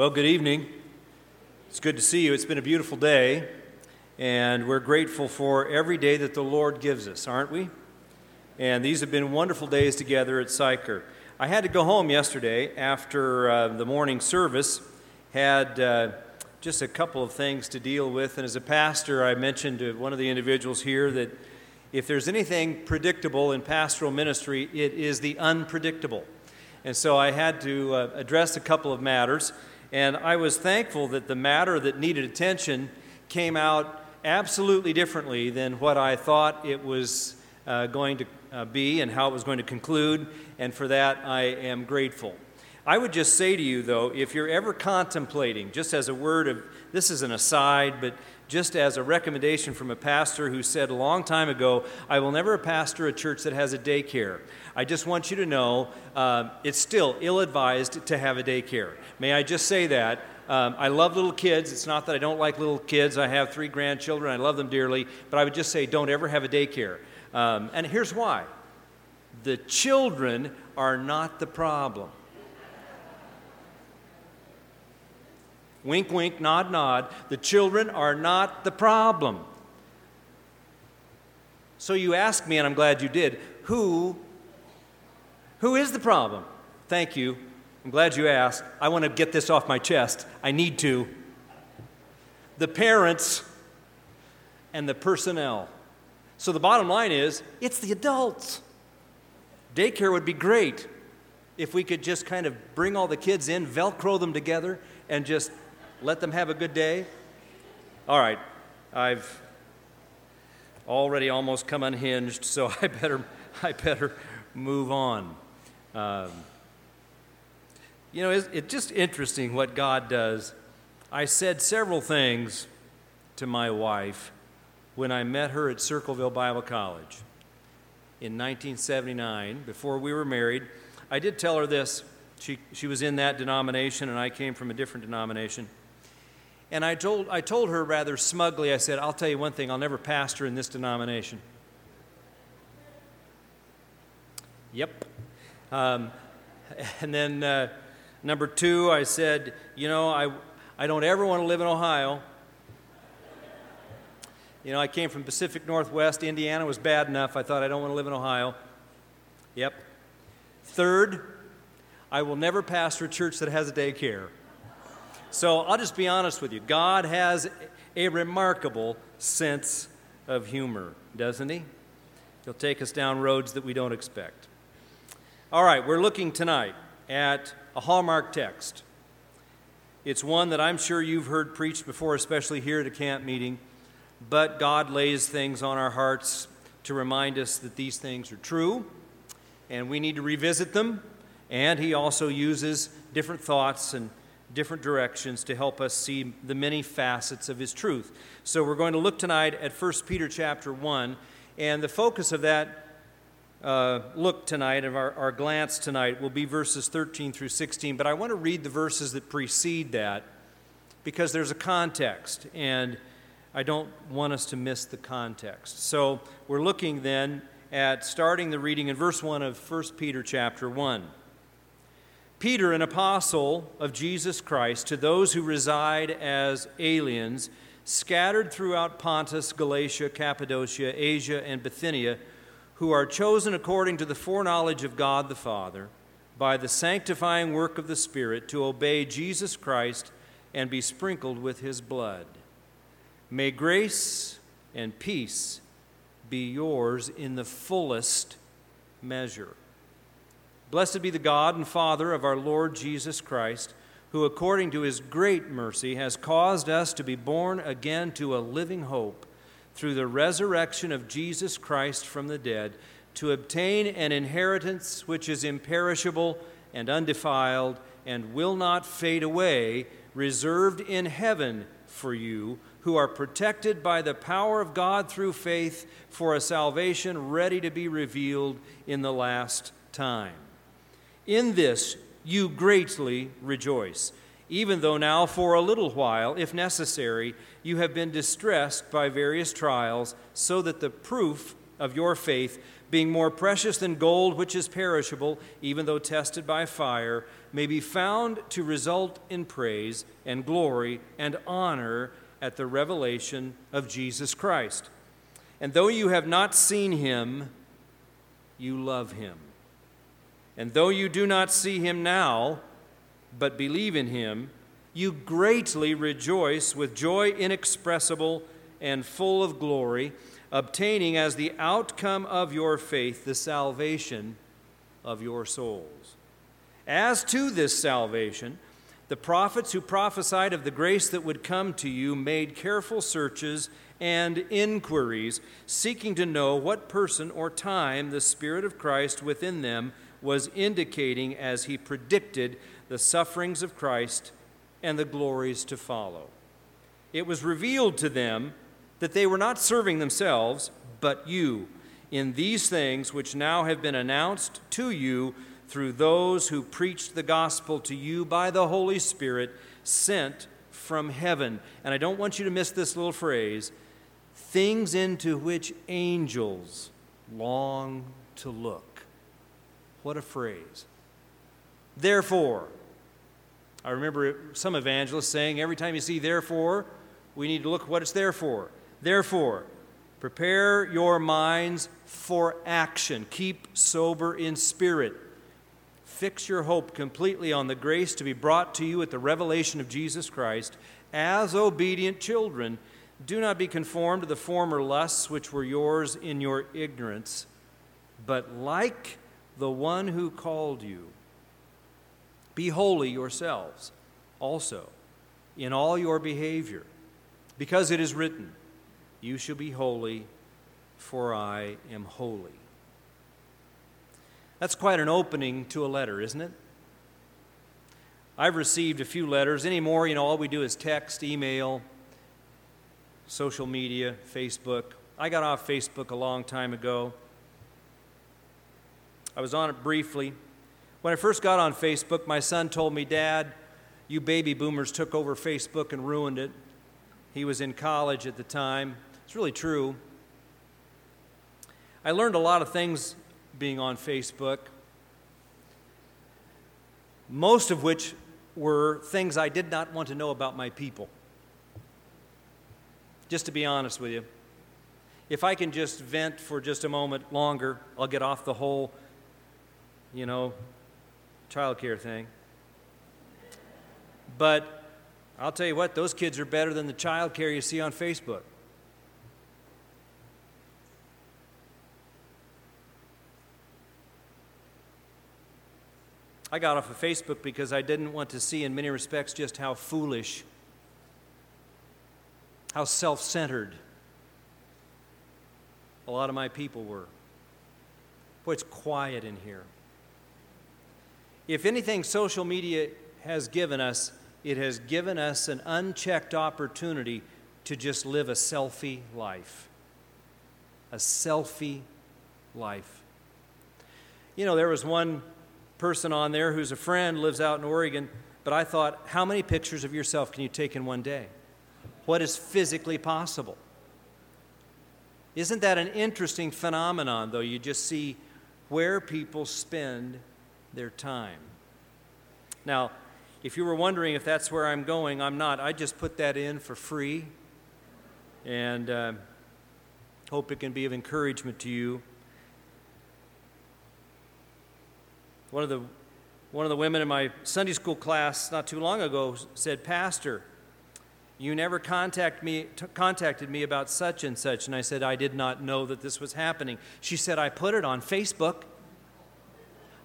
Well, good evening. It's good to see you. It's been a beautiful day, and we're grateful for every day that the Lord gives us, aren't we? And these have been wonderful days together at Sychar. I had to go home yesterday after uh, the morning service, had uh, just a couple of things to deal with, and as a pastor, I mentioned to one of the individuals here that if there's anything predictable in pastoral ministry, it is the unpredictable. And so I had to uh, address a couple of matters. And I was thankful that the matter that needed attention came out absolutely differently than what I thought it was uh, going to uh, be and how it was going to conclude. And for that, I am grateful. I would just say to you, though, if you're ever contemplating, just as a word of this is an aside, but just as a recommendation from a pastor who said a long time ago, I will never pastor a church that has a daycare. I just want you to know uh, it's still ill advised to have a daycare. May I just say that? Um, I love little kids. It's not that I don't like little kids. I have three grandchildren. I love them dearly. But I would just say don't ever have a daycare. Um, and here's why the children are not the problem. Wink, wink, nod, nod. The children are not the problem. So you ask me, and I'm glad you did, who, who is the problem? Thank you. I'm glad you asked. I want to get this off my chest. I need to. The parents and the personnel. So the bottom line is it's the adults. Daycare would be great if we could just kind of bring all the kids in, velcro them together, and just let them have a good day? All right, I've already almost come unhinged, so I better, I better move on. Um, you know, it's, it's just interesting what God does. I said several things to my wife when I met her at Circleville Bible College in 1979, before we were married. I did tell her this. She, she was in that denomination, and I came from a different denomination. And I told, I told her rather smugly, I said, I'll tell you one thing, I'll never pastor in this denomination. Yep. Um, and then uh, number two, I said, you know, I, I don't ever want to live in Ohio. You know, I came from Pacific Northwest. Indiana was bad enough. I thought I don't want to live in Ohio. Yep. Third, I will never pastor a church that has a daycare. So I'll just be honest with you. God has a remarkable sense of humor, doesn't He? He'll take us down roads that we don't expect. All right, we're looking tonight at a hallmark text. It's one that I'm sure you've heard preached before, especially here at a camp meeting, but God lays things on our hearts to remind us that these things are true, and we need to revisit them. And He also uses different thoughts and different directions to help us see the many facets of his truth. So we're going to look tonight at 1 Peter chapter 1, and the focus of that uh, look tonight, of our, our glance tonight, will be verses 13 through 16. But I want to read the verses that precede that because there's a context, and I don't want us to miss the context. So we're looking then at starting the reading in verse 1 of 1 Peter chapter 1. Peter, an apostle of Jesus Christ, to those who reside as aliens, scattered throughout Pontus, Galatia, Cappadocia, Asia, and Bithynia, who are chosen according to the foreknowledge of God the Father, by the sanctifying work of the Spirit, to obey Jesus Christ and be sprinkled with his blood. May grace and peace be yours in the fullest measure. Blessed be the God and Father of our Lord Jesus Christ, who, according to his great mercy, has caused us to be born again to a living hope through the resurrection of Jesus Christ from the dead, to obtain an inheritance which is imperishable and undefiled and will not fade away, reserved in heaven for you, who are protected by the power of God through faith for a salvation ready to be revealed in the last time. In this you greatly rejoice, even though now for a little while, if necessary, you have been distressed by various trials, so that the proof of your faith, being more precious than gold which is perishable, even though tested by fire, may be found to result in praise and glory and honor at the revelation of Jesus Christ. And though you have not seen him, you love him. And though you do not see him now, but believe in him, you greatly rejoice with joy inexpressible and full of glory obtaining as the outcome of your faith the salvation of your souls. As to this salvation, the prophets who prophesied of the grace that would come to you made careful searches and inquiries, seeking to know what person or time the Spirit of Christ within them was indicating as he predicted the sufferings of Christ and the glories to follow. It was revealed to them that they were not serving themselves, but you, in these things which now have been announced to you through those who preached the gospel to you by the Holy Spirit sent from heaven. And I don't want you to miss this little phrase things into which angels long to look. What a phrase. Therefore, I remember some evangelists saying every time you see therefore, we need to look what it's there for. Therefore, prepare your minds for action. Keep sober in spirit. Fix your hope completely on the grace to be brought to you at the revelation of Jesus Christ. As obedient children, do not be conformed to the former lusts which were yours in your ignorance, but like the one who called you, be holy yourselves also in all your behavior, because it is written, you shall be holy, for I am holy. That's quite an opening to a letter, isn't it? I've received a few letters. Anymore, you know, all we do is text, email, social media, Facebook. I got off Facebook a long time ago. I was on it briefly. When I first got on Facebook, my son told me, Dad, you baby boomers took over Facebook and ruined it. He was in college at the time. It's really true. I learned a lot of things being on Facebook, most of which were things I did not want to know about my people. Just to be honest with you. If I can just vent for just a moment longer, I'll get off the whole, you know, childcare thing. But I'll tell you what, those kids are better than the childcare you see on Facebook. I got off of Facebook because I didn't want to see, in many respects, just how foolish, how self centered a lot of my people were. Boy, it's quiet in here. If anything, social media has given us, it has given us an unchecked opportunity to just live a selfie life. A selfie life. You know, there was one person on there who's a friend, lives out in Oregon, but I thought, how many pictures of yourself can you take in one day? What is physically possible? Isn't that an interesting phenomenon, though? You just see where people spend their time. Now, if you were wondering if that's where I'm going, I'm not. I just put that in for free and uh, hope it can be of encouragement to you. One of the one of the women in my Sunday school class not too long ago said, Pastor, you never contact me, t- contacted me about such and such. And I said, I did not know that this was happening. She said, I put it on Facebook.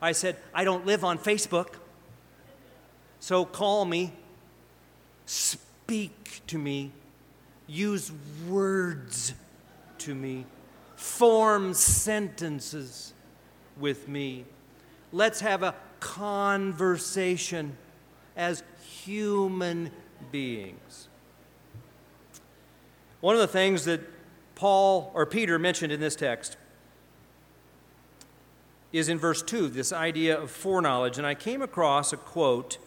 I said, I don't live on Facebook. So call me, speak to me, use words to me, form sentences with me. Let's have a conversation as human beings. One of the things that Paul or Peter mentioned in this text is in verse 2, this idea of foreknowledge. And I came across a quote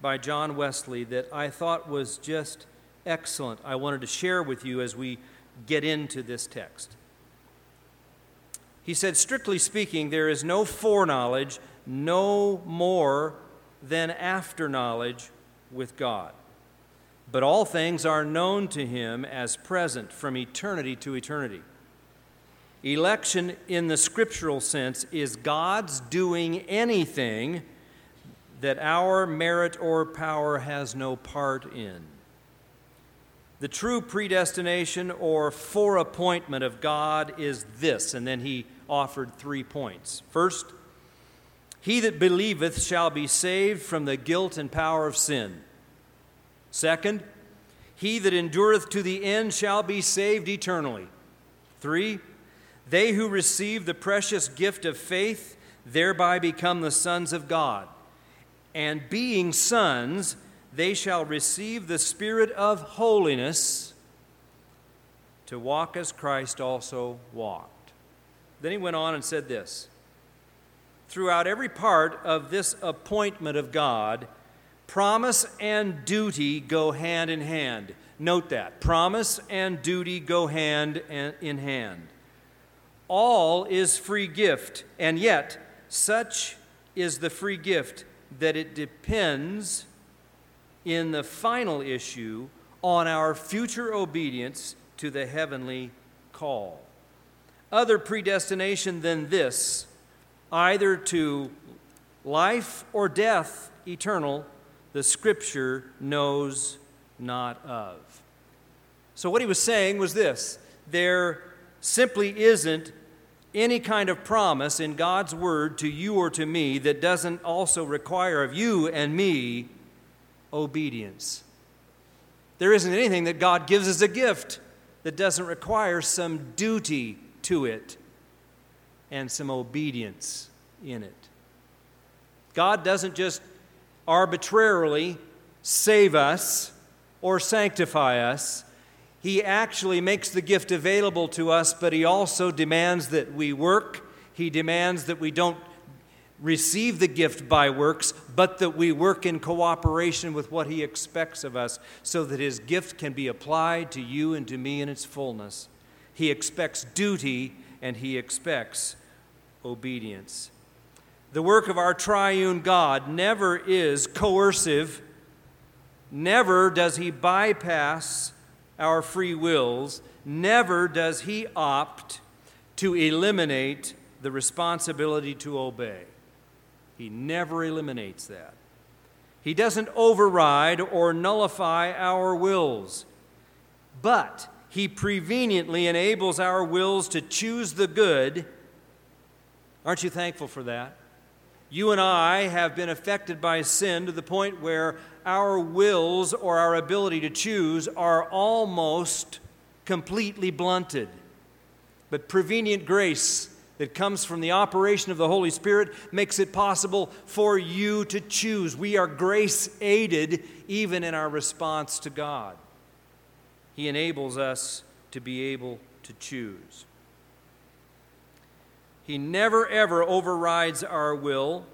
by John Wesley that I thought was just excellent. I wanted to share with you as we get into this text. He said, strictly speaking, there is no foreknowledge, no more than after knowledge with God. But all things are known to him as present from eternity to eternity. Election in the scriptural sense is God's doing anything that our merit or power has no part in. The true predestination or foreappointment of God is this, and then he offered three points. First, he that believeth shall be saved from the guilt and power of sin. Second, he that endureth to the end shall be saved eternally. Three, they who receive the precious gift of faith thereby become the sons of God. And being sons, they shall receive the Spirit of holiness to walk as Christ also walked. Then he went on and said this Throughout every part of this appointment of God, promise and duty go hand in hand. Note that. Promise and duty go hand in hand. All is free gift, and yet such is the free gift that it depends in the final issue on our future obedience to the heavenly call. Other predestination than this, either to life or death eternal, the Scripture knows not of. So, what he was saying was this there simply isn't any kind of promise in God's Word to you or to me that doesn't also require of you and me obedience. There isn't anything that God gives as a gift that doesn't require some duty to it and some obedience in it. God doesn't just arbitrarily save us or sanctify us. He actually makes the gift available to us, but He also demands that we work. He demands that we don't receive the gift by works, but that we work in cooperation with what He expects of us so that His gift can be applied to you and to me in its fullness. He expects duty and He expects obedience. The work of our triune God never is coercive, never does He bypass our free wills, never does He opt to eliminate the responsibility to obey. He never eliminates that. He doesn't override or nullify our wills, but He preveniently enables our wills to choose the good. Aren't you thankful for that? You and I have been affected by sin to the point where our wills or our ability to choose are almost completely blunted. But prevenient grace that comes from the operation of the Holy Spirit makes it possible for you to choose. We are grace aided even in our response to God. He enables us to be able to choose. He never ever overrides our will,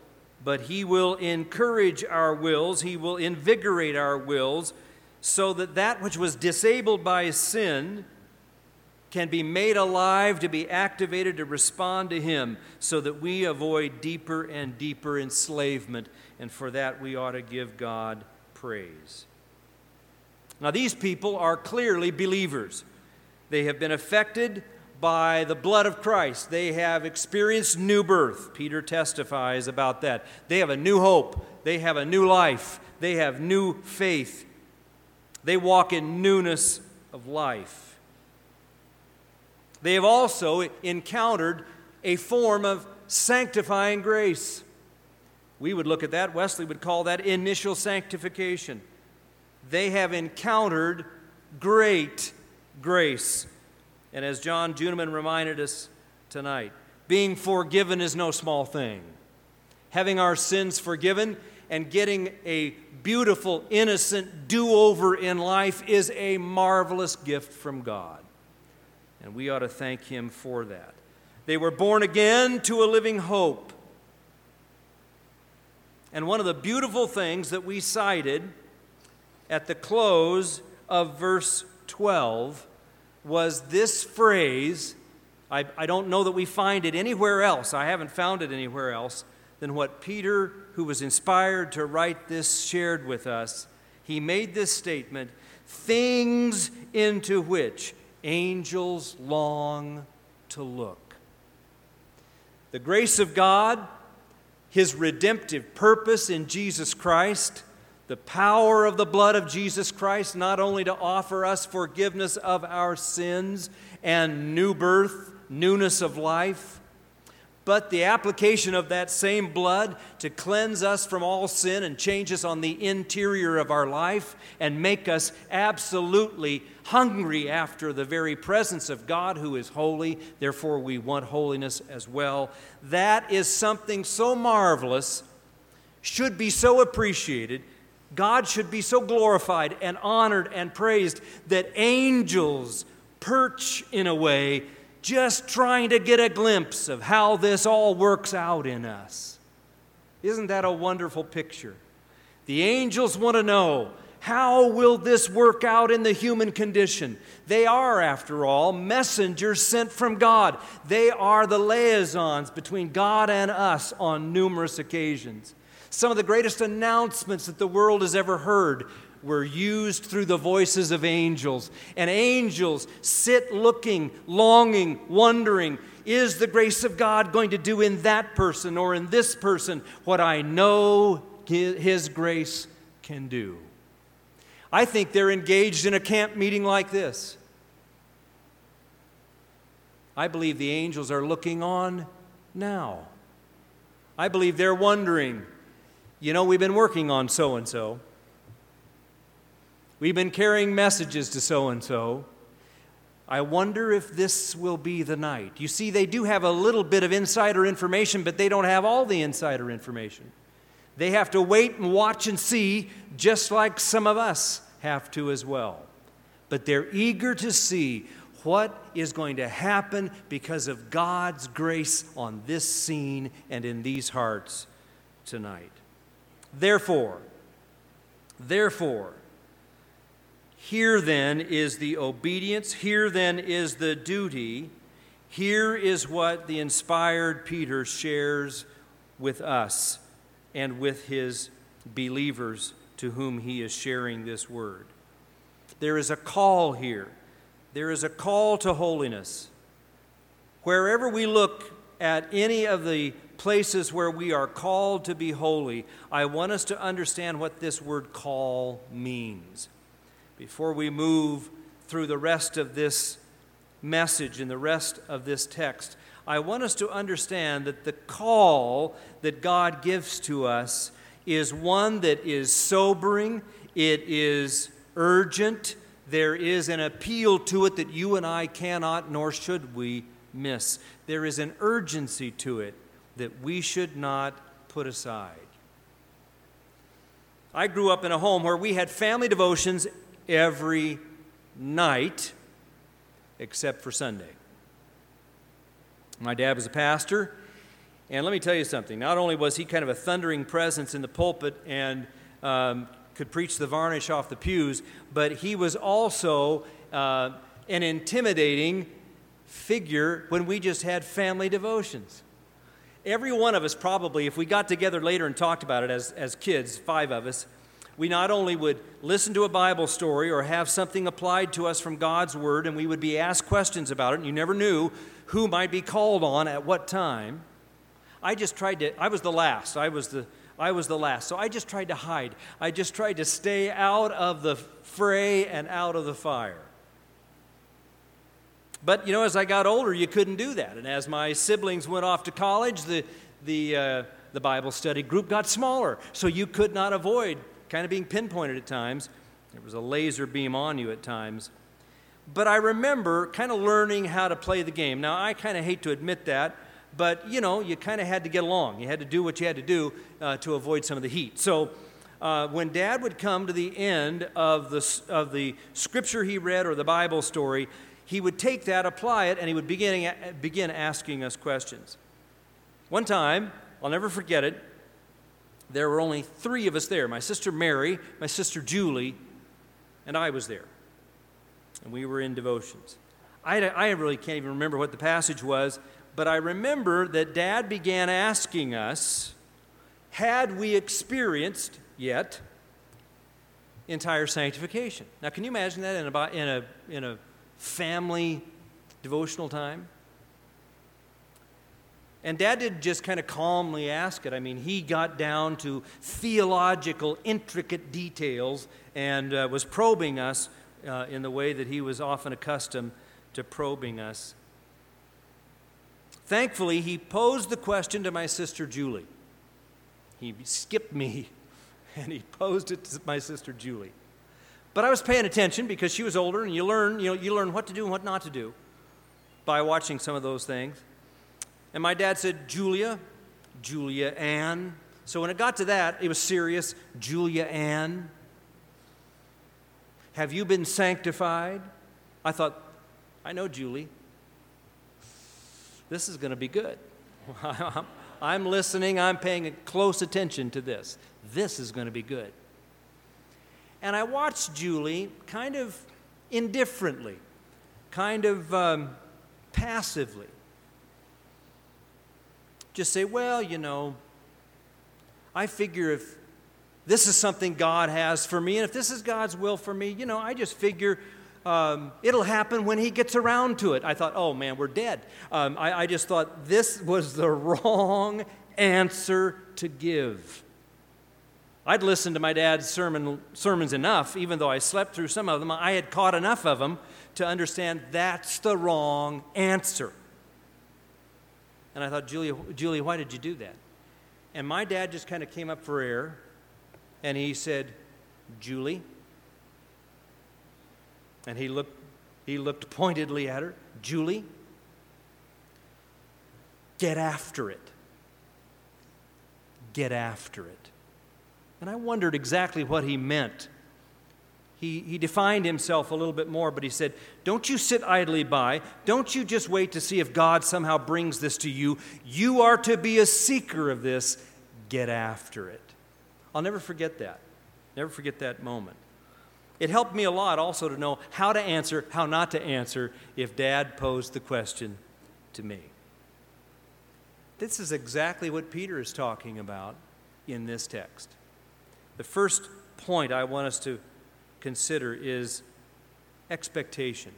but He will encourage our wills, He will invigorate our wills, so that that which was disabled by sin can be made alive to be activated to respond to Him so that we avoid deeper and deeper enslavement. And for that, we ought to give God praise. Now, these people are clearly believers. They have been affected by the blood of Christ. They have experienced new birth. Peter testifies about that. They have a new hope. They have a new life. They have new faith. They walk in newness of life. They have also encountered a form of sanctifying grace. We would look at that, Wesley would call that initial sanctification. They have encountered great grace. And as John Juneman reminded us tonight, being forgiven is no small thing. Having our sins forgiven and getting a beautiful, innocent do over in life is a marvelous gift from God and we ought to thank Him for that. They were born again to a living hope. And one of the beautiful things that we cited at the close of verse 12 was this phrase I, I don't know that we find it anywhere else. I haven't found it anywhere else than what Peter, who was inspired to write this, shared with us. He made this statement things into which angels long to look. The grace of God, His redemptive purpose in Jesus Christ, the power of the blood of Jesus Christ, not only to offer us forgiveness of our sins and new birth, newness of life, but the application of that same blood to cleanse us from all sin and change us on the interior of our life and make us absolutely hungry after the very presence of God who is holy. Therefore, we want holiness as well. That is something so marvelous, should be so appreciated. God should be so glorified and honored and praised that angels perch in a way just trying to get a glimpse of how this all works out in us. Isn't that a wonderful picture? The angels want to know how will this work out in the human condition? They are, after all, messengers sent from God. They are the liaisons between God and us on numerous occasions. Some of the greatest announcements that the world has ever heard were used through the voices of angels. And angels sit looking, longing, wondering is the grace of God going to do in that person or in this person what I know His grace can do? I think they're engaged in a camp meeting like this. I believe the angels are looking on now. I believe they're wondering, you know, we've been working on so and so. We've been carrying messages to so and so. I wonder if this will be the night. You see, they do have a little bit of insider information, but they don't have all the insider information. They have to wait and watch and see, just like some of us have to as well. But they're eager to see what is going to happen because of God's grace on this scene and in these hearts tonight. Therefore, therefore, here then is the obedience, here then is the duty, here is what the inspired Peter shares with us and with his believers to whom he is sharing this word. There is a call here. There is a call to holiness. Wherever we look at any of the places where we are called to be holy, I want us to understand what this word call means before we move through the rest of this message and the rest of this text, I want us to understand that the call that God gives to us is one that is sobering, it is urgent, there is an appeal to it that you and I cannot nor should we miss. There is an urgency to it that we should not put aside. I grew up in a home where we had family devotions every night except for Sunday. My dad was a pastor, and let me tell you something. Not only was he kind of a thundering presence in the pulpit and um, could preach the varnish off the pews, but he was also uh, an intimidating figure when we just had family devotions. Every one of us, probably, if we got together later and talked about it as, as kids, five of us, we not only would listen to a Bible story or have something applied to us from God's Word, and we would be asked questions about it, and you never knew who might be called on at what time. I just tried to, I was the last. I was the, I was the last. So I just tried to hide. I just tried to stay out of the fray and out of the fire. But, you know, as I got older, you couldn't do that. And as my siblings went off to college, the, the, uh, the Bible study group got smaller. So you could not avoid kind of being pinpointed at times. There was a laser beam on you at times. But I remember kind of learning how to play the game. Now, I kind of hate to admit that, but you know, you kind of had to get along. You had to do what you had to do uh, to avoid some of the heat. So, uh, when dad would come to the end of the, of the scripture he read or the Bible story, he would take that, apply it, and he would begin, begin asking us questions. One time, I'll never forget it, there were only three of us there my sister Mary, my sister Julie, and I was there. And we were in devotions. I, I really can't even remember what the passage was, but I remember that Dad began asking us, had we experienced yet entire sanctification? Now, can you imagine that in a, in a, in a family devotional time? And Dad didn't just kind of calmly ask it. I mean, he got down to theological, intricate details and uh, was probing us uh, in the way that he was often accustomed to probing us. Thankfully, he posed the question to my sister Julie. He skipped me and he posed it to my sister Julie. But I was paying attention because she was older, and you learn, you know, you learn what to do and what not to do by watching some of those things. And my dad said, Julia, Julia Ann. So when it got to that, it was serious. Julia Ann, have you been sanctified? I thought, I know Julie. This is going to be good. I'm listening, I'm paying close attention to this. This is going to be good. And I watched Julie kind of indifferently, kind of um, passively. Just say, well, you know, I figure if this is something God has for me, and if this is God's will for me, you know, I just figure um, it'll happen when He gets around to it. I thought, oh man, we're dead. Um, I, I just thought this was the wrong answer to give. I'd listened to my dad's sermon, sermons enough, even though I slept through some of them. I had caught enough of them to understand that's the wrong answer. And I thought, Julia, Julia, why did you do that? And my dad just kind of came up for air and he said, Julie. And he looked, he looked pointedly at her, Julie, get after it. Get after it. And I wondered exactly what he meant. He, he defined himself a little bit more, but he said, Don't you sit idly by. Don't you just wait to see if God somehow brings this to you. You are to be a seeker of this. Get after it. I'll never forget that. Never forget that moment. It helped me a lot also to know how to answer, how not to answer if dad posed the question to me. This is exactly what Peter is talking about in this text. The first point I want us to consider is expectation.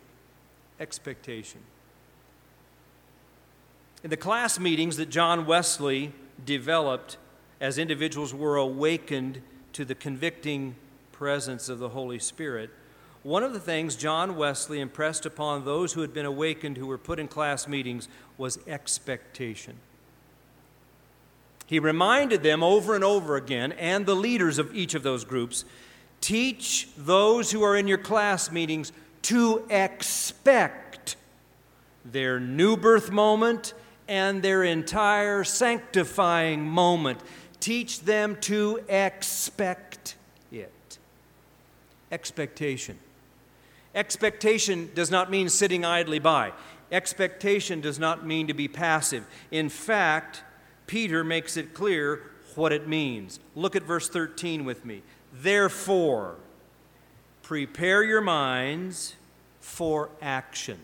Expectation. In the class meetings that John Wesley developed as individuals were awakened to the convicting presence of the Holy Spirit, one of the things John Wesley impressed upon those who had been awakened who were put in class meetings was expectation. He reminded them over and over again, and the leaders of each of those groups, teach those who are in your class meetings to expect their new birth moment and their entire sanctifying moment. Teach them to expect it. Expectation. Expectation does not mean sitting idly by. Expectation does not mean to be passive. In fact, Peter makes it clear what it means. Look at verse 13 with me. Therefore, prepare your minds for action.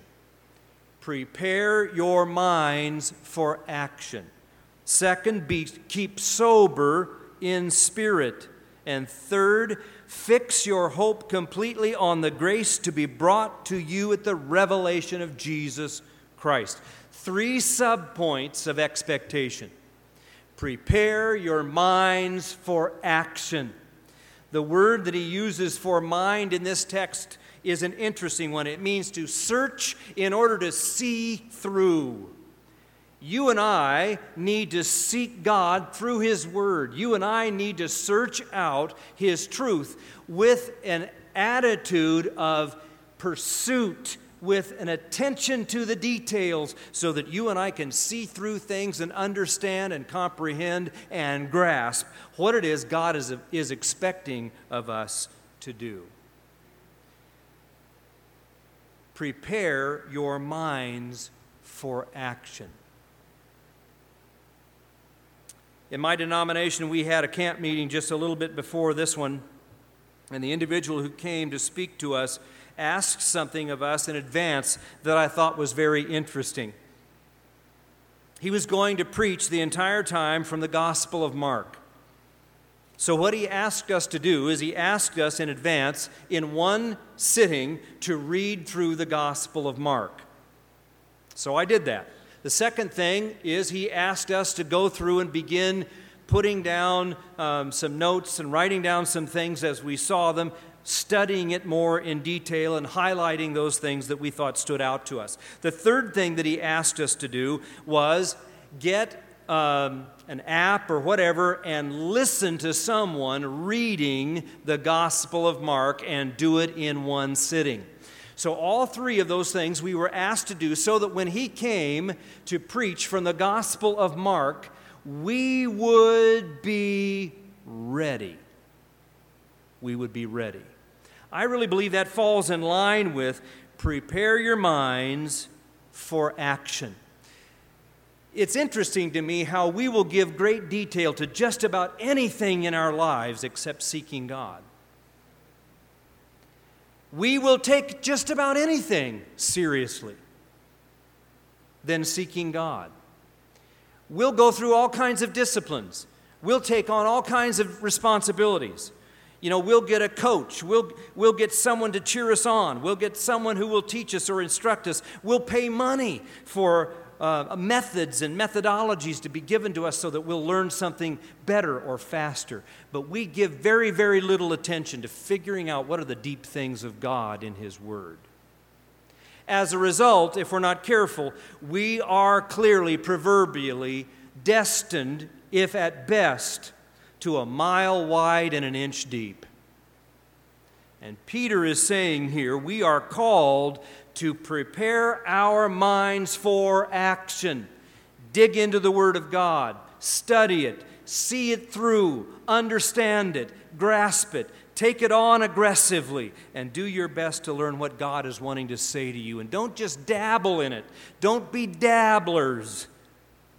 Prepare your minds for action. Second, be, keep sober in spirit. And third, fix your hope completely on the grace to be brought to you at the revelation of Jesus Christ. Three subpoints of expectation Prepare your minds for action. The word that he uses for mind in this text is an interesting one. It means to search in order to see through. You and I need to seek God through His Word. You and I need to search out His truth with an attitude of pursuit with an attention to the details so that you and I can see through things and understand and comprehend and grasp what it is God is, is expecting of us to do. Prepare your minds for action. In my denomination, we had a camp meeting just a little bit before this one, and the individual who came to speak to us asked something of us in advance that I thought was very interesting. He was going to preach the entire time from the Gospel of Mark. So, what he asked us to do is he asked us in advance, in one sitting, to read through the Gospel of Mark. So, I did that. The second thing is he asked us to go through and begin putting down um, some notes and writing down some things as we saw them, studying it more in detail and highlighting those things that we thought stood out to us. The third thing that he asked us to do was get um, an app or whatever and listen to someone reading the Gospel of Mark and do it in one sitting. So, all three of those things we were asked to do so that when he came to preach from the Gospel of Mark, we would be ready. We would be ready. I really believe that falls in line with prepare your minds for action. It's interesting to me how we will give great detail to just about anything in our lives except seeking God. We will take just about anything seriously than seeking God. We'll go through all kinds of disciplines. We'll take on all kinds of responsibilities. You know, we'll get a coach. We'll, we'll get someone to cheer us on. We'll get someone who will teach us or instruct us. We'll pay money for uh, methods and methodologies to be given to us so that we'll learn something better or faster. But we give very, very little attention to figuring out what are the deep things of God in His Word. As a result, if we're not careful, we are clearly, proverbially, destined, if at best, to a mile wide and an inch deep. And Peter is saying here, we are called to prepare our minds for action. Dig into the Word of God, study it, see it through, understand it, grasp it, take it on aggressively, and do your best to learn what God is wanting to say to you. And don't just dabble in it, don't be dabblers.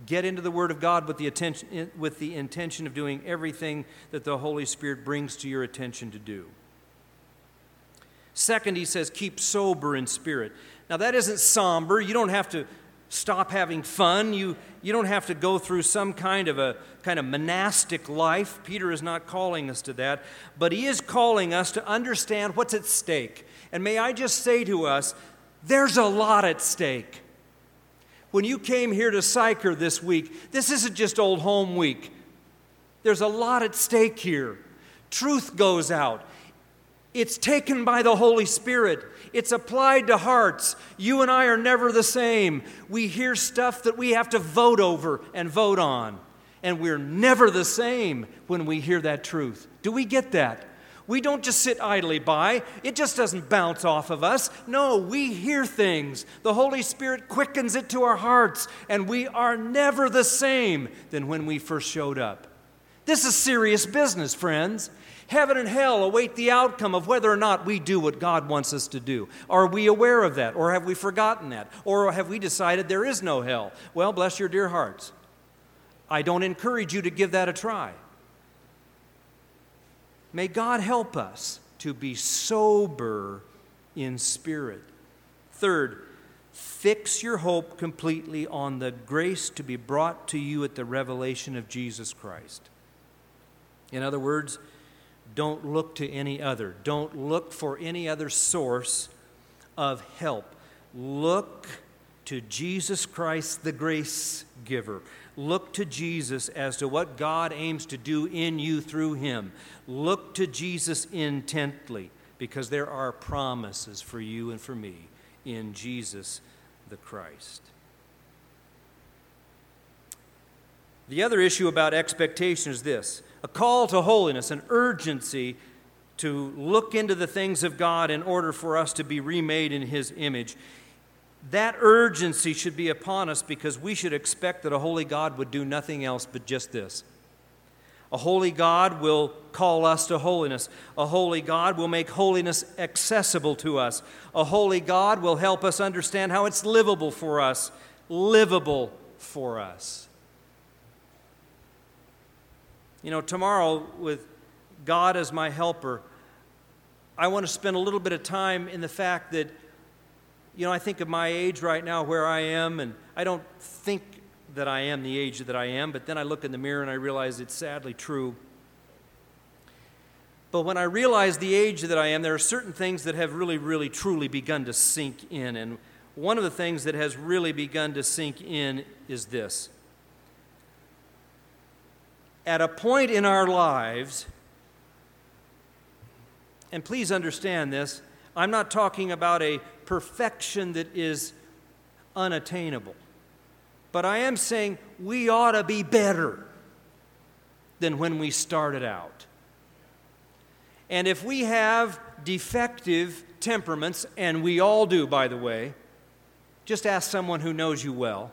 Get into the Word of God with the, attention, with the intention of doing everything that the Holy Spirit brings to your attention to do. Second, he says, keep sober in spirit. Now, that isn't somber. You don't have to stop having fun. You, you don't have to go through some kind of a kind of monastic life. Peter is not calling us to that, but he is calling us to understand what's at stake. And may I just say to us, there's a lot at stake. When you came here to Sychar this week, this isn't just Old Home Week. There's a lot at stake here. Truth goes out. It's taken by the Holy Spirit. It's applied to hearts. You and I are never the same. We hear stuff that we have to vote over and vote on. And we're never the same when we hear that truth. Do we get that? We don't just sit idly by, it just doesn't bounce off of us. No, we hear things. The Holy Spirit quickens it to our hearts, and we are never the same than when we first showed up. This is serious business, friends. Heaven and hell await the outcome of whether or not we do what God wants us to do. Are we aware of that? Or have we forgotten that? Or have we decided there is no hell? Well, bless your dear hearts. I don't encourage you to give that a try. May God help us to be sober in spirit. Third, fix your hope completely on the grace to be brought to you at the revelation of Jesus Christ. In other words, don't look to any other. Don't look for any other source of help. Look to Jesus Christ, the grace giver. Look to Jesus as to what God aims to do in you through him. Look to Jesus intently because there are promises for you and for me in Jesus the Christ. The other issue about expectation is this a call to holiness, an urgency to look into the things of God in order for us to be remade in His image. That urgency should be upon us because we should expect that a holy God would do nothing else but just this. A holy God will call us to holiness. A holy God will make holiness accessible to us. A holy God will help us understand how it's livable for us, livable for us. You know, tomorrow, with God as my helper, I want to spend a little bit of time in the fact that, you know, I think of my age right now, where I am, and I don't think that I am the age that I am, but then I look in the mirror and I realize it's sadly true. But when I realize the age that I am, there are certain things that have really, really, truly begun to sink in. And one of the things that has really begun to sink in is this. At a point in our lives, and please understand this, I'm not talking about a perfection that is unattainable, but I am saying we ought to be better than when we started out. And if we have defective temperaments, and we all do, by the way, just ask someone who knows you well.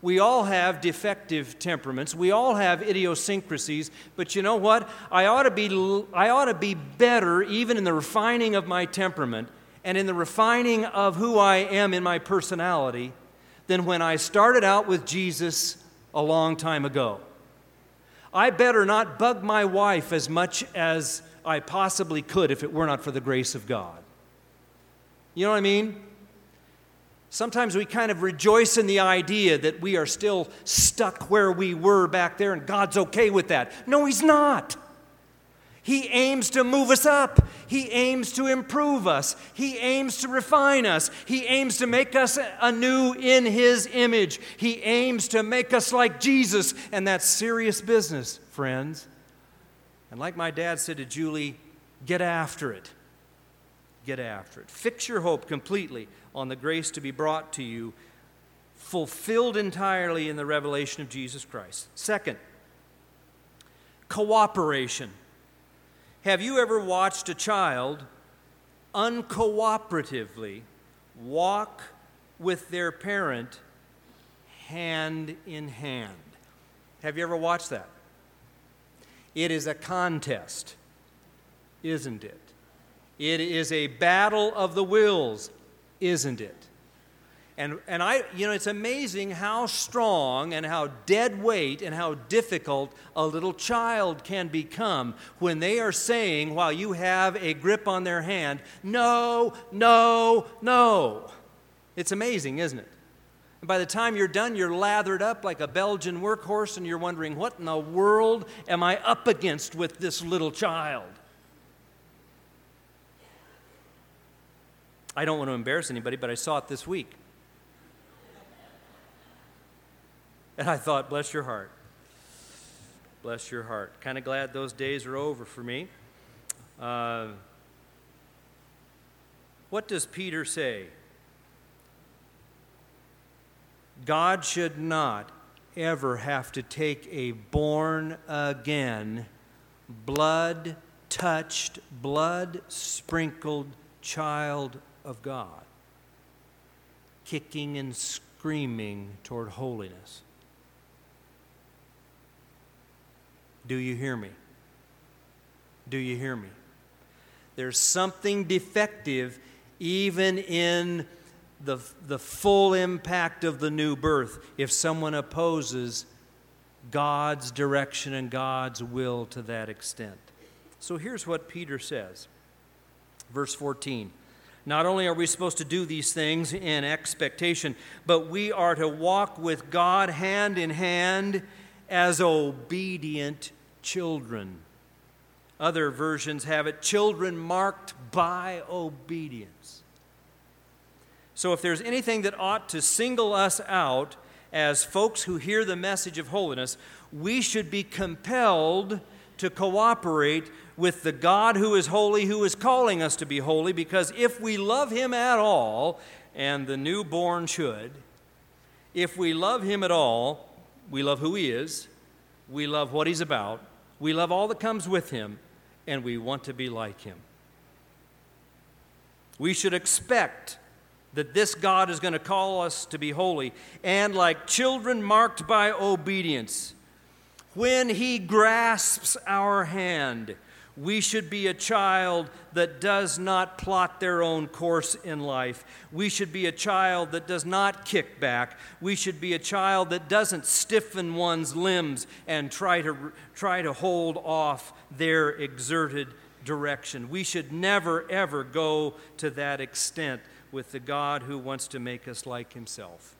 We all have defective temperaments. We all have idiosyncrasies. But you know what? I ought to be, I ought to be better even in the refining of my temperament and in the refining of who I am in my personality than when I started out with Jesus a long time ago. I better not bug my wife as much as I possibly could if it were not for the grace of God. You know what I mean? Sometimes we kind of rejoice in the idea that we are still stuck where we were back there and God's okay with that. No, He's not. He aims to move us up. He aims to improve us. He aims to refine us. He aims to make us anew in His image. He aims to make us like Jesus. And that's serious business, friends. And like my dad said to Julie, get after it. Get after it. Fix your hope completely on the grace to be brought to you, fulfilled entirely in the revelation of Jesus Christ. Second, cooperation. Have you ever watched a child uncooperatively walk with their parent hand in hand? Have you ever watched that? It is a contest, isn't it? It is a battle of the wills, isn't it? And, and I, you know, it's amazing how strong and how dead weight and how difficult a little child can become when they are saying, while you have a grip on their hand, no, no, no. It's amazing, isn't it? And by the time you're done, you're lathered up like a Belgian workhorse, and you're wondering, what in the world am I up against with this little child? I don't want to embarrass anybody, but I saw it this week. And I thought, bless your heart. Bless your heart. Kind of glad those days are over for me. Uh, what does Peter say? God should not ever have to take a born again, blood touched, blood sprinkled child of God, kicking and screaming toward holiness. Do you hear me? Do you hear me? There's something defective even in the, the full impact of the new birth if someone opposes God's direction and God's will to that extent. So here's what Peter says. Verse 14. Not only are we supposed to do these things in expectation, but we are to walk with God hand in hand as obedient children. Other versions have it children marked by obedience. So, if there's anything that ought to single us out as folks who hear the message of holiness, we should be compelled to cooperate with the God who is holy, who is calling us to be holy, because if we love Him at all, and the newborn should, if we love Him at all, we love who He is, we love what He's about, we love all that comes with Him, and we want to be like Him. We should expect that this God is going to call us to be holy, and like children marked by obedience, when He grasps our hand, we should be a child that does not plot their own course in life. We should be a child that does not kick back. We should be a child that doesn't stiffen one's limbs and try to, try to hold off their exerted direction. We should never, ever go to that extent with the God who wants to make us like Himself.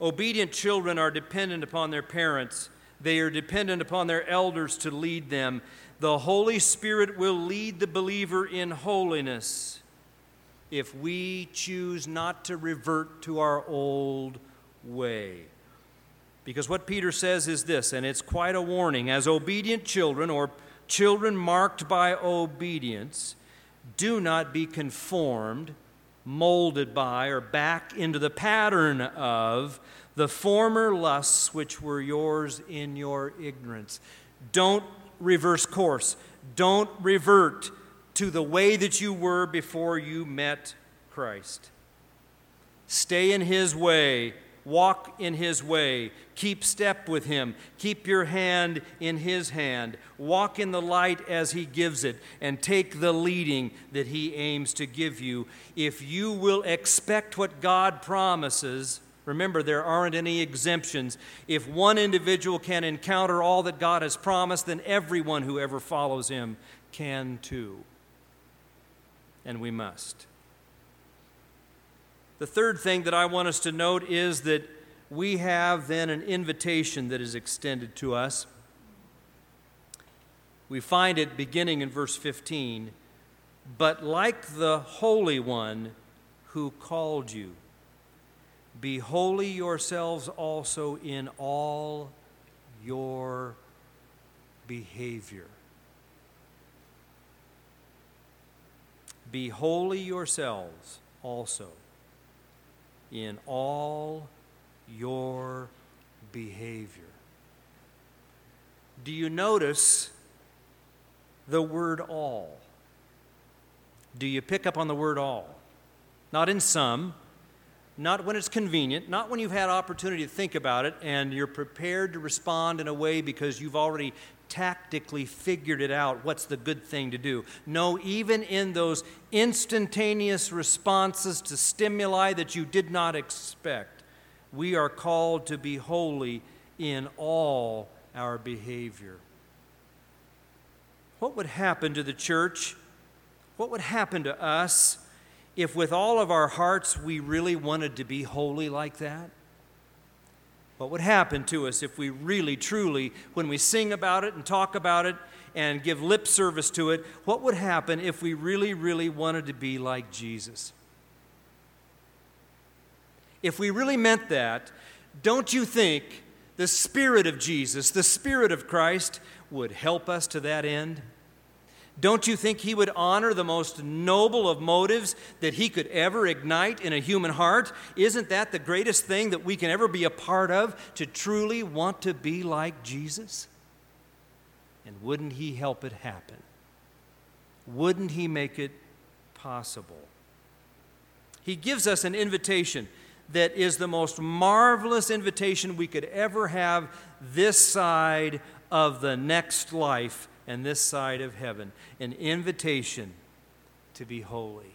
Obedient children are dependent upon their parents, they are dependent upon their elders to lead them. The Holy Spirit will lead the believer in holiness if we choose not to revert to our old way. Because what Peter says is this, and it's quite a warning as obedient children or children marked by obedience, do not be conformed, molded by, or back into the pattern of the former lusts which were yours in your ignorance. Don't reverse course. Don't revert to the way that you were before you met Christ. Stay in His way, walk in His way, keep step with Him, keep your hand in His hand, walk in the light as He gives it, and take the leading that He aims to give you. If you will expect what God promises, Remember, there aren't any exemptions. If one individual can encounter all that God has promised, then everyone who ever follows him can too. And we must. The third thing that I want us to note is that we have then an invitation that is extended to us. We find it beginning in verse 15. But like the Holy One who called you, be holy yourselves also in all your behavior. Be holy yourselves also in all your behavior. Do you notice the word all? Do you pick up on the word all? Not in some, not when it's convenient, not when you've had opportunity to think about it and you're prepared to respond in a way because you've already tactically figured it out what's the good thing to do. No, even in those instantaneous responses to stimuli that you did not expect, we are called to be holy in all our behavior. What would happen to the church? What would happen to us? If with all of our hearts we really wanted to be holy like that? What would happen to us if we really, truly, when we sing about it and talk about it and give lip service to it, what would happen if we really, really wanted to be like Jesus? If we really meant that, don't you think the Spirit of Jesus, the Spirit of Christ, would help us to that end? Don't you think he would honor the most noble of motives that he could ever ignite in a human heart? Isn't that the greatest thing that we can ever be a part of to truly want to be like Jesus? And wouldn't he help it happen? Wouldn't he make it possible? He gives us an invitation that is the most marvelous invitation we could ever have this side of the next life and this side of heaven an invitation to be holy.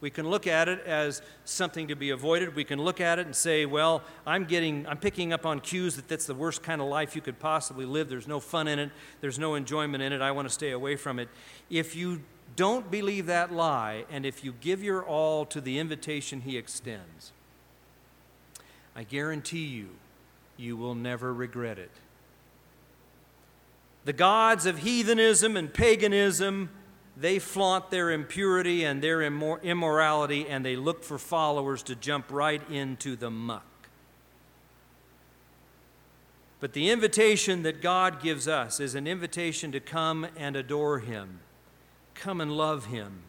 We can look at it as something to be avoided. We can look at it and say, well, I'm getting I'm picking up on cues that that's the worst kind of life you could possibly live. There's no fun in it. There's no enjoyment in it. I want to stay away from it. If you don't believe that lie and if you give your all to the invitation he extends, I guarantee you you will never regret it. The gods of heathenism and paganism, they flaunt their impurity and their immorality, and they look for followers to jump right into the muck. But the invitation that God gives us is an invitation to come and adore Him. Come and love Him.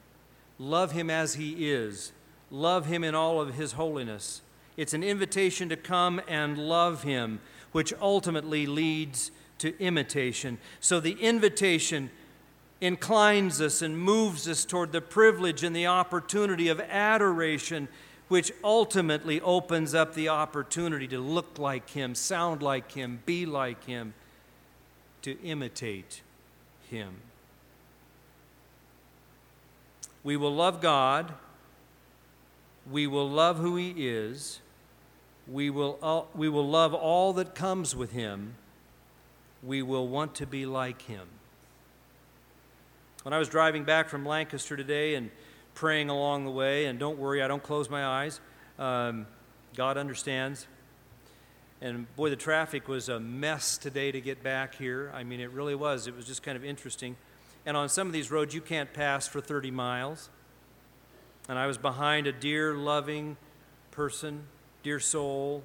Love Him as He is. Love Him in all of His holiness. It's an invitation to come and love Him, which ultimately leads to imitation. So the invitation inclines us and moves us toward the privilege and the opportunity of adoration, which ultimately opens up the opportunity to look like Him, sound like Him, be like Him, to imitate Him. We will love God. We will love who He is. We will, uh, we will love all that comes with Him we will want to be like him. When I was driving back from Lancaster today and praying along the way, and don't worry, I don't close my eyes, um, God understands. And boy, the traffic was a mess today to get back here. I mean, it really was. It was just kind of interesting. And on some of these roads, you can't pass for 30 miles. And I was behind a dear, loving person, dear soul,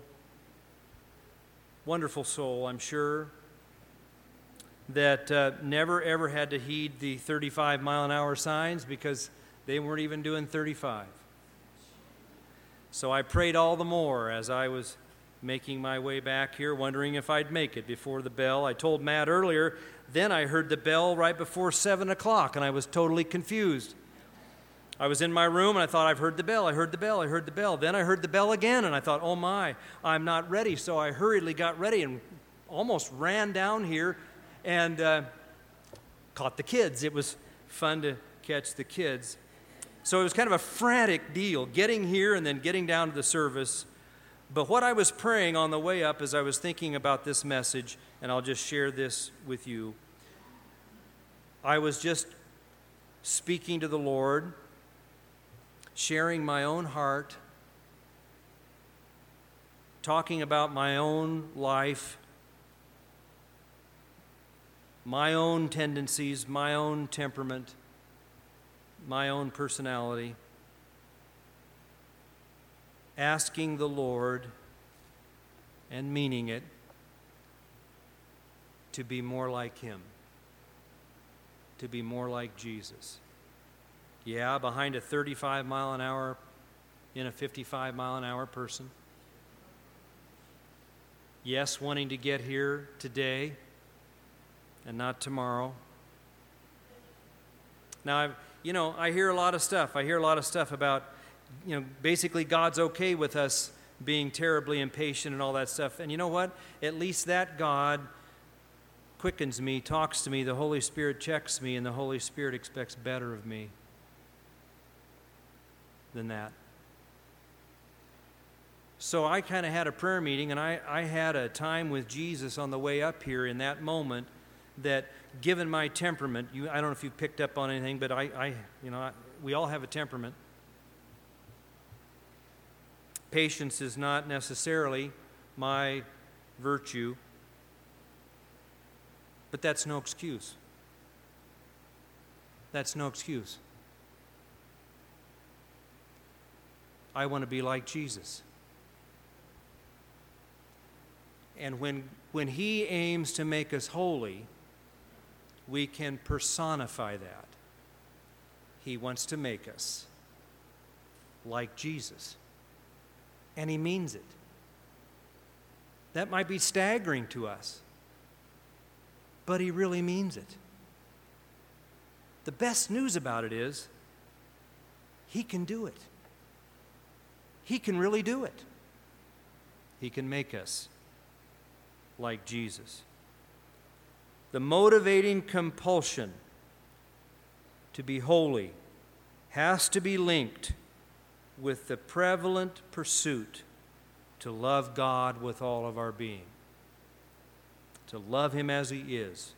wonderful soul, I'm sure, that uh, never ever had to heed the 35 mile an hour signs because they weren't even doing 35. So I prayed all the more as I was making my way back here, wondering if I'd make it before the bell. I told Matt earlier, then I heard the bell right before 7 o'clock, and I was totally confused. I was in my room and I thought, I've heard the bell, I heard the bell, I heard the bell. Then I heard the bell again and I thought, oh my, I'm not ready. So I hurriedly got ready and almost ran down here and uh, caught the kids. It was fun to catch the kids. So it was kind of a frantic deal getting here and then getting down to the service. But what I was praying on the way up as I was thinking about this message, and I'll just share this with you, I was just speaking to the Lord, sharing my own heart, talking about my own life, my own tendencies, my own temperament, my own personality asking the Lord and meaning it to be more like Him, to be more like Jesus. Yeah, behind a 35 mile an hour in a 55 mile an hour person. Yes, wanting to get here today and not tomorrow. Now, I've, you know, I hear a lot of stuff. I hear a lot of stuff about you know, basically God's okay with us being terribly impatient and all that stuff. And you know what? At least that God quickens me, talks to me, the Holy Spirit checks me, and the Holy Spirit expects better of me than that. So I kind of had a prayer meeting, and I, I had a time with Jesus on the way up here in that moment that, given my temperament, you, I don't know if you picked up on anything, but I, I you know, I, we all have a temperament. Patience is not necessarily my virtue, but that's no excuse. That's no excuse. I want to be like Jesus. And when, when He aims to make us holy, we can personify that. He wants to make us like Jesus and he means it. That might be staggering to us, but he really means it. The best news about it is he can do it. He can really do it. He can make us like Jesus. The motivating compulsion to be holy has to be linked with the prevalent pursuit to love God with all of our being, to love Him as He is,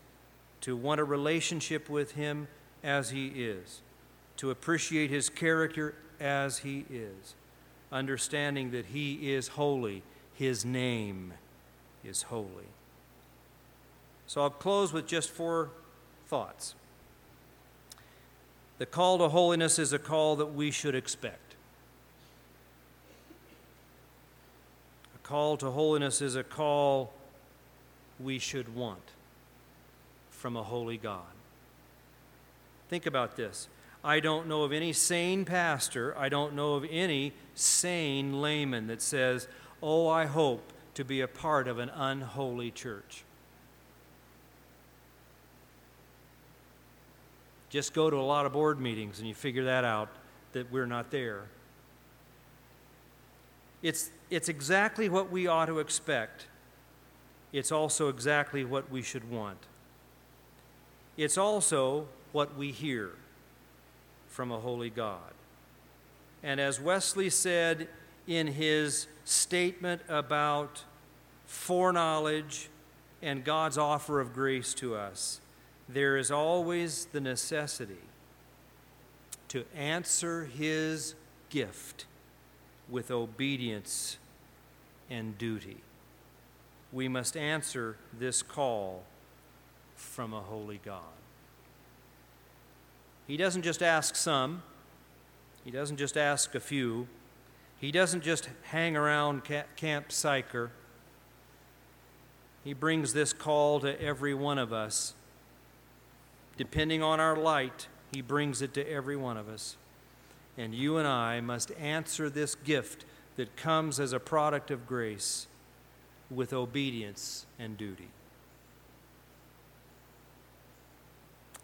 to want a relationship with Him as He is, to appreciate His character as He is, understanding that He is holy, His name is holy. So I'll close with just four thoughts. The call to holiness is a call that we should expect. A call to holiness is a call we should want from a holy God. Think about this. I don't know of any sane pastor, I don't know of any sane layman that says, Oh, I hope to be a part of an unholy church. Just go to a lot of board meetings and you figure that out that we're not there. It's, it's exactly what we ought to expect. It's also exactly what we should want. It's also what we hear from a holy God. And as Wesley said in his statement about foreknowledge and God's offer of grace to us, there is always the necessity to answer His gift with obedience and duty. We must answer this call from a holy God. He doesn't just ask some, He doesn't just ask a few, He doesn't just hang around Camp Sychar. He brings this call to every one of us. Depending on our light, He brings it to every one of us. And you and I must answer this gift that comes as a product of grace with obedience and duty.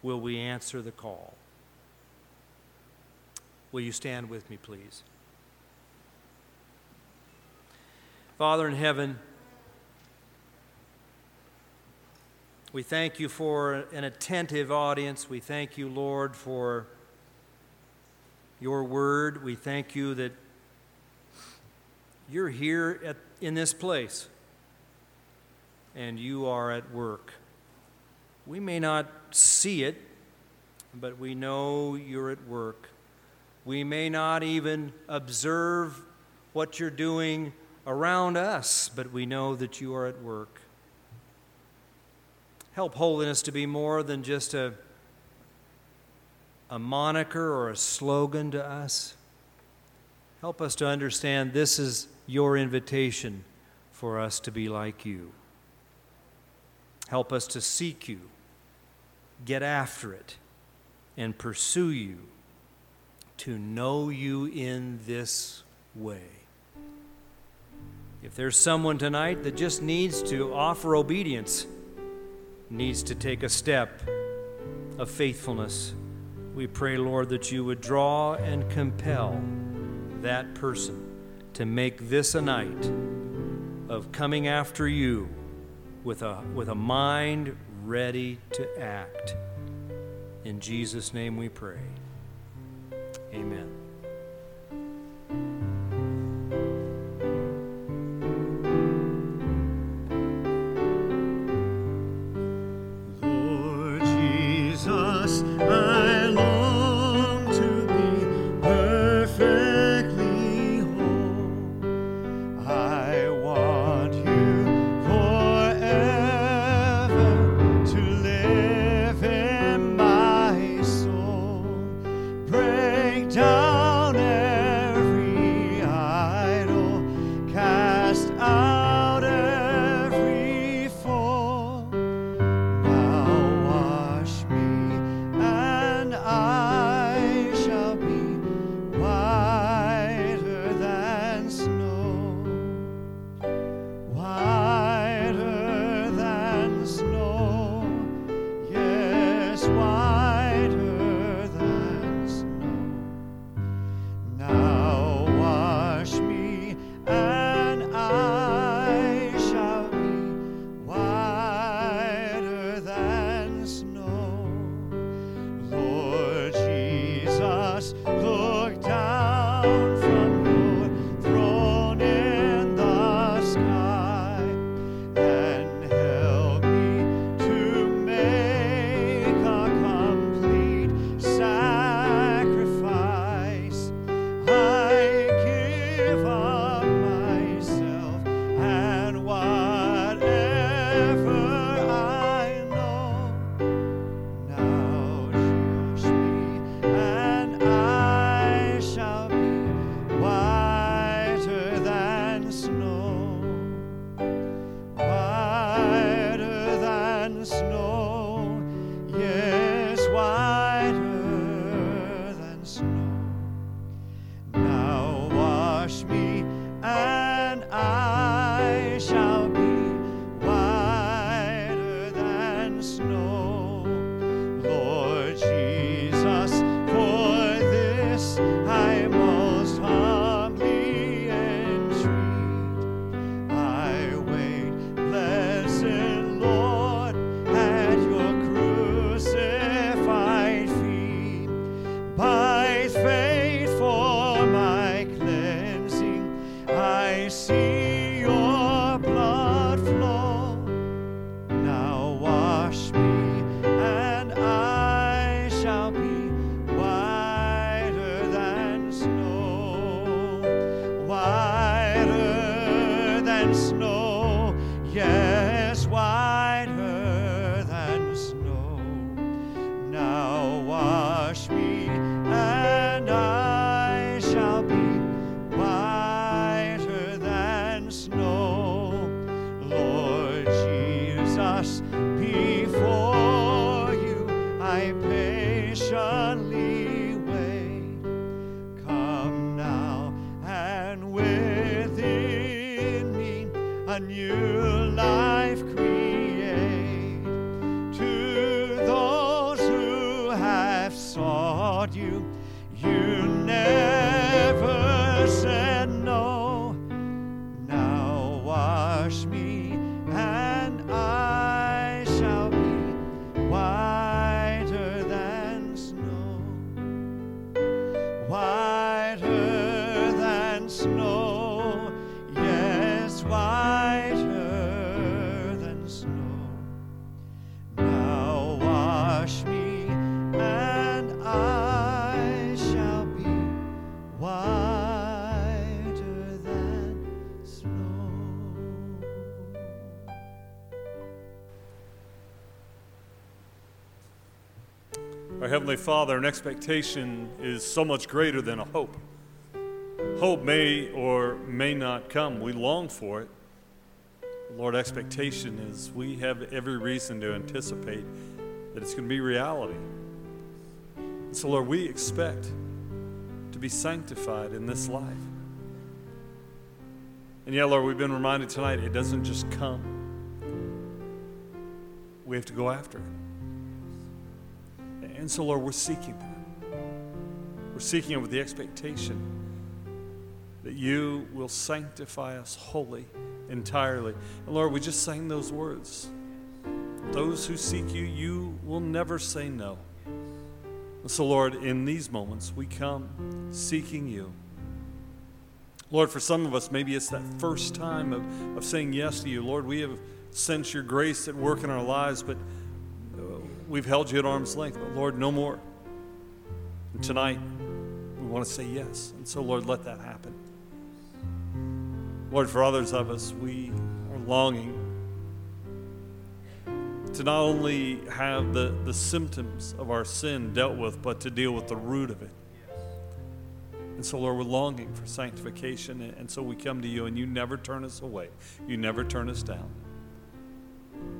Will we answer the call? Will you stand with me, please? Father in heaven, we thank you for an attentive audience. We thank you, Lord, for your word. We thank you that you're here at, in this place and you are at work. We may not see it, but we know you're at work. We may not even observe what you're doing around us, but we know that you are at work. Help holiness to be more than just a, a moniker or a slogan to us. Help us to understand this is your invitation for us to be like you. Help us to seek you, get after it, and pursue you, to know you in this way. If there's someone tonight that just needs to offer obedience, needs to take a step of faithfulness, we pray, Lord, that you would draw and compel that person to make this a night of coming after you with a, with a mind ready to act. In Jesus' name we pray. Amen. Heavenly Father, an expectation is so much greater than a hope. Hope may or may not come. We long for it. Lord, expectation is we have every reason to anticipate that it's going to be reality. So, Lord, we expect to be sanctified in this life. And yet, Lord, we've been reminded tonight it doesn't just come, we have to go after it. And so, Lord, we're seeking that. We're seeking it with the expectation that you will sanctify us wholly, entirely. And Lord, we just sang those words. Those who seek you, you will never say no. And so, Lord, in these moments, we come seeking you. Lord, for some of us, maybe it's that first time of, of saying yes to you. Lord, we have sensed your grace at work in our lives, but we've held you at arm's length. But Lord, no more. And tonight, we want to say yes. And so, Lord, let that happen. Lord, for others of us, we are longing to not only have the, the symptoms of our sin dealt with, but to deal with the root of it. And so, Lord, we're longing for sanctification. And and so we come to you, and you never turn us away, you never turn us down.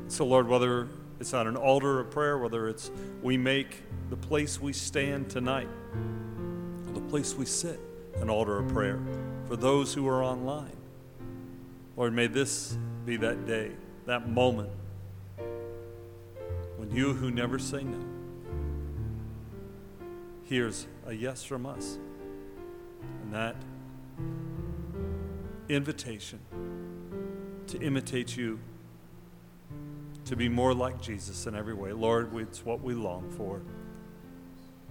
So, Lord, whether it's on an altar of prayer, whether it's we make the place we stand tonight, or the place we sit, an altar of prayer for those who are online. Lord, may this be that day, that moment, when you who never say no hears a yes from us. And that invitation to imitate you, to be more like Jesus in every way. Lord, it's what we long for.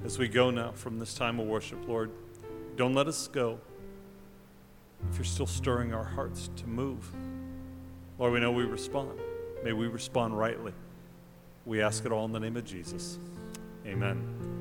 As we go now from this time of worship, Lord, don't let us go if you're still stirring our hearts to move. Lord, we know we respond. May we respond rightly. We ask it all in the name of Jesus. Amen.